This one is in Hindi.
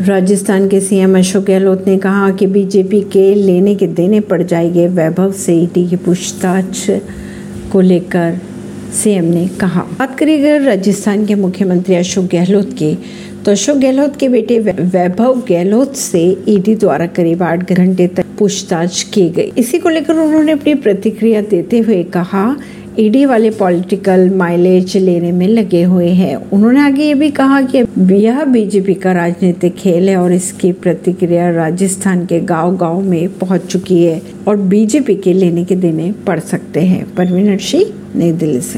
राजस्थान के सीएम अशोक गहलोत ने कहा कि बीजेपी के लेने के देने पड़ जाएँगे वैभव से ईडी की पूछताछ को लेकर, सीएम ने कहा। बात करें राजस्थान के मुख्यमंत्री अशोक गहलोत की तो अशोक गहलोत के बेटे वैभव गहलोत से ईडी द्वारा करीब आठ घंटे तक पूछताछ की गई। इसी को लेकर उन्होंने अपनी प्रतिक्रिया देते हुए कहा ईडी वाले पॉलिटिकल माइलेज लेने में लगे हुए हैं। उन्होंने आगे ये भी कहा कि यह बीजेपी का राजनीतिक खेल है और इसकी प्रतिक्रिया राजस्थान के गांव-गांव में पहुँच चुकी है और बीजेपी के लेने के देने पड़ सकते हैं। परवीन सिंह, नई दिल्ली से।